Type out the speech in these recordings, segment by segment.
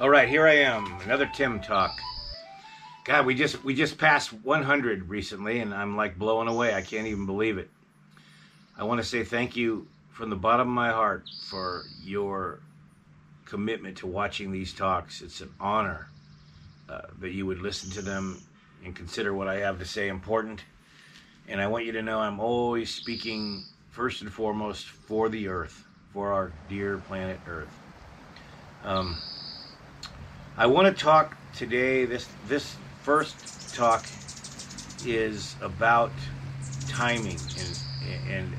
All right, here I am, another Tim talk. God, we just we just passed 100 recently, and I'm like blowing away. I can't even believe it. I want to say thank you from the bottom of my heart for your commitment to watching these talks. It's an honor uh, that you would listen to them and consider what I have to say important. And I want you to know I'm always speaking first and foremost for the earth, for our dear planet Earth. Um, I want to talk today. This this first talk is about timing and and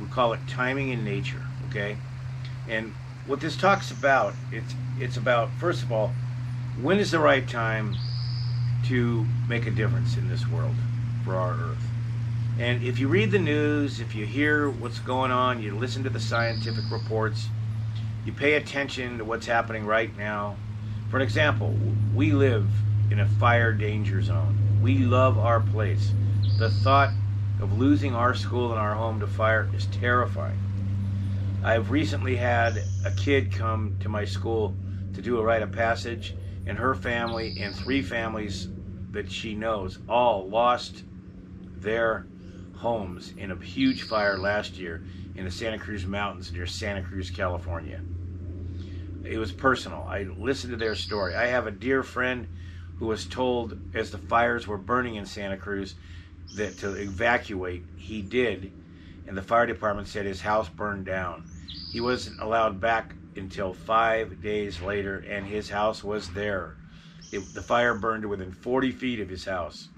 we call it timing in nature. Okay, and what this talks about it's it's about first of all when is the right time to make a difference in this world for our earth and if you read the news if you hear what's going on you listen to the scientific reports you pay attention to what's happening right now. For an example, we live in a fire danger zone. We love our place. The thought of losing our school and our home to fire is terrifying. I've recently had a kid come to my school to do a rite of passage, and her family and three families that she knows all lost their homes in a huge fire last year in the Santa Cruz Mountains near Santa Cruz, California. It was personal. I listened to their story. I have a dear friend who was told as the fires were burning in Santa Cruz that to evacuate, he did, and the fire department said his house burned down. He wasn't allowed back until five days later, and his house was there. It, the fire burned within 40 feet of his house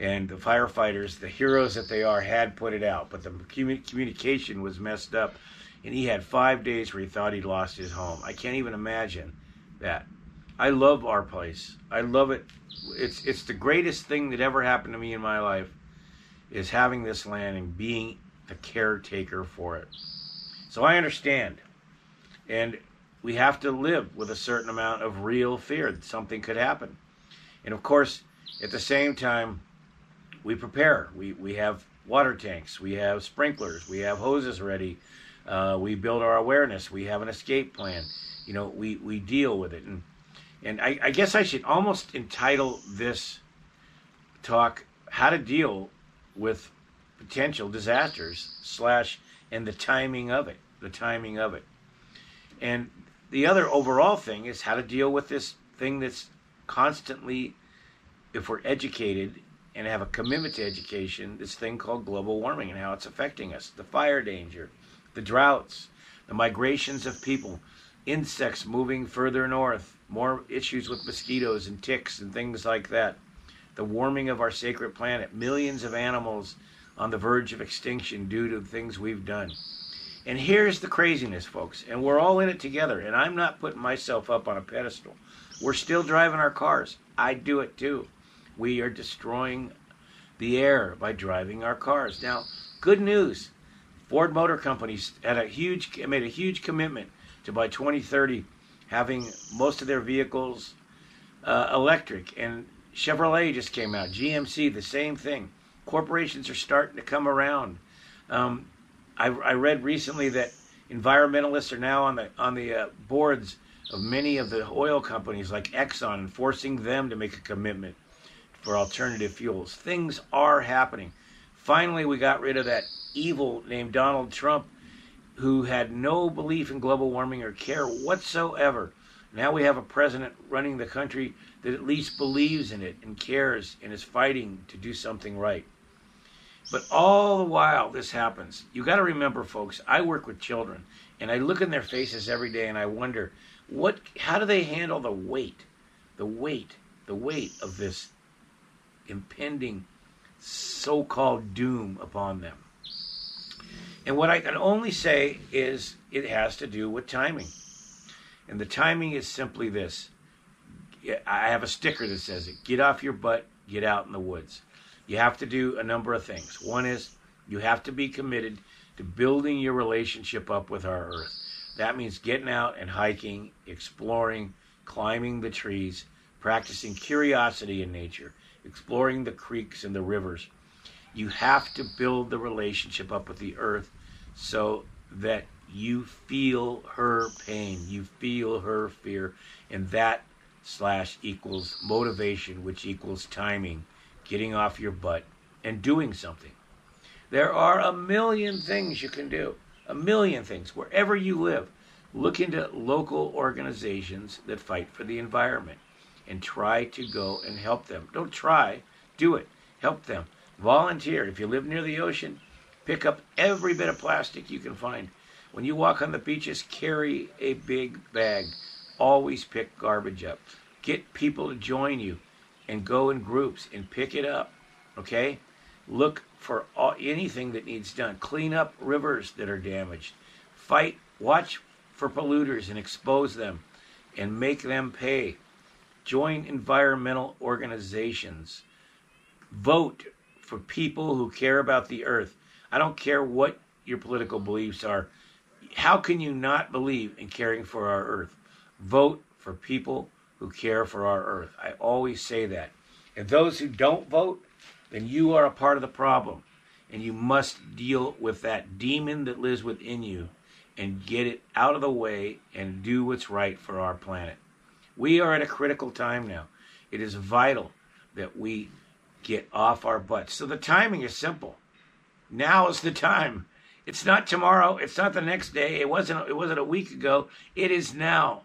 and the firefighters, the heroes that they are, had put it out, but the communication was messed up, and he had five days where he thought he'd lost his home. I can't even imagine that. I love our place. I love it. It's it's the greatest thing that ever happened to me in my life, is having this land and being the caretaker for it. So I understand, and we have to live with a certain amount of real fear that something could happen, and of course, at the same time we prepare. We, we have water tanks, we have sprinklers, we have hoses ready, uh, we build our awareness, we have an escape plan. You know, we, we deal with it. And, and I, I guess I should almost entitle this talk How to Deal with Potential Disasters, slash, and the timing of it. The timing of it. And the other overall thing is how to deal with this thing that's constantly, if we're educated and have a commitment to education this thing called global warming and how it's affecting us the fire danger, the droughts, the migrations of people, insects moving further north, more issues with mosquitoes and ticks and things like that, the warming of our sacred planet, millions of animals on the verge of extinction due to things we've done. And here's the craziness, folks, and we're all in it together, and I'm not putting myself up on a pedestal. We're still driving our cars. I do it too we are destroying the air by driving our cars. Now, good news. Ford Motor Company had a huge made a huge commitment to by 2030 having most of their vehicles uh, electric and Chevrolet just came out. GMC, the same thing. Corporations are starting to come around. Um, I, I, read recently that environmentalists are now on the on the uh, boards of many of the oil companies like Exxon, forcing them to make a commitment for alternative fuels. Things are happening. Finally, we got rid of that evil named Donald Trump who had no belief in global warming or care whatsoever. Now we have a president running the country that at least believes in it and cares and is fighting to do something right. But all the while this happens, you got to remember, folks, I work with children and I look in their faces every day and I wonder what how do they handle the weight, the weight, the weight of this impending so called doom upon them. And what I can only say is it has to do with timing. And the timing is simply this I have a sticker that says it get off your butt, get out in the woods. You have to do a number of things. One is you have to be committed to building your relationship up with our earth. That means getting out and hiking, exploring, climbing the trees, practicing curiosity in nature, exploring the creeks and the rivers. You have to build the relationship up with the earth so that you feel her pain, you feel her fear, and that slash equals motivation, which equals timing, getting off your butt and doing something. There are a million things you can do, a million things wherever you live. Look into local organizations that fight for the environment and try to go and help them. Don't try, do it. Help them. Volunteer. If you live near the ocean, pick up every bit of plastic you can find. When you walk on the beaches, carry a big bag. Always pick garbage up. Get people to join you and go in groups and pick it up. Okay? Look for all, anything that needs done. Clean up rivers that are damaged. Fight, watch for polluters and expose them and make them pay. Join environmental organizations. Vote for people who care about the earth. I don't care what your political beliefs are. How can you not believe in caring for our earth? Vote for people who care for our earth. I always say that. And those who don't vote, then you are a part of the problem. And you must deal with that demon that lives within you and get it out of the way and do what's right for our planet. We are at a critical time now. It is vital that we get off our butts. So the timing is simple. Now is the time. It's not tomorrow. It's not the next day. It wasn't. It wasn't a week ago. It is now,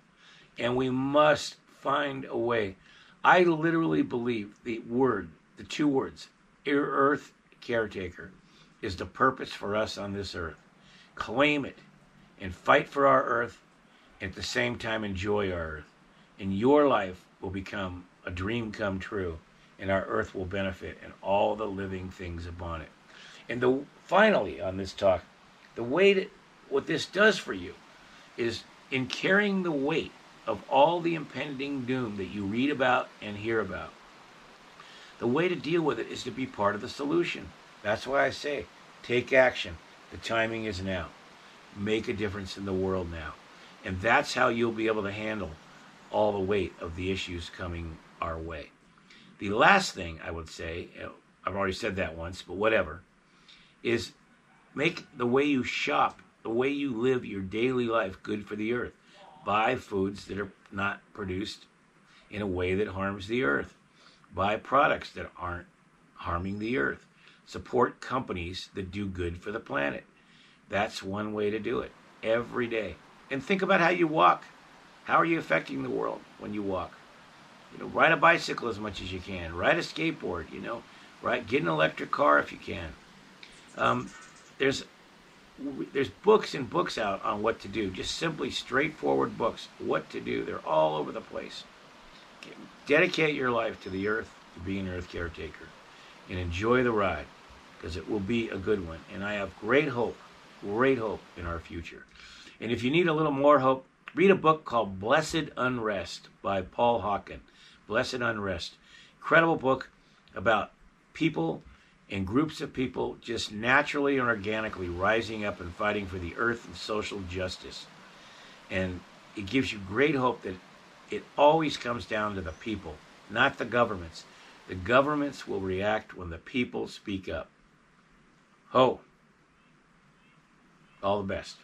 and we must find a way. I literally believe the word, the two words, earth caretaker, is the purpose for us on this earth. Claim it and fight for our earth, and at the same time enjoy our earth. And your life will become a dream come true, and our earth will benefit and all the living things upon it. And the finally on this talk, the way that what this does for you is in carrying the weight of all the impending doom that you read about and hear about. The way to deal with it is to be part of the solution. That's why I say take action. The timing is now. Make a difference in the world now. And that's how you'll be able to handle all the weight of the issues coming our way. The last thing I would say, uh, I've already said that once, but whatever, is make the way you shop, the way you live your daily life good for the earth. Buy foods that are not produced in a way that harms the earth. Buy products that aren't harming the earth. Support companies that do good for the planet. That's one way to do it every day. And think about how you walk. How are you affecting the world when you walk? You know, ride a bicycle as much as you can. Ride a skateboard. You know, right? Get an electric car if you can. Um, there's there's books and books out on what to do. Just simply straightforward books. What to do. They're all over the place. Dedicate your life to the earth, to being an earth caretaker, and enjoy the ride because it will be a good one. And I have great hope, great hope in our future. And if you need a little more hope, read a book called Blessed Unrest by Paul Hawken. Blessed Unrest. Incredible book about people and groups of people just naturally and organically rising up and fighting for the earth and social justice. And it gives you great hope that it always comes down to the people, not the governments. The governments will react when the people speak up. Ho! All the best.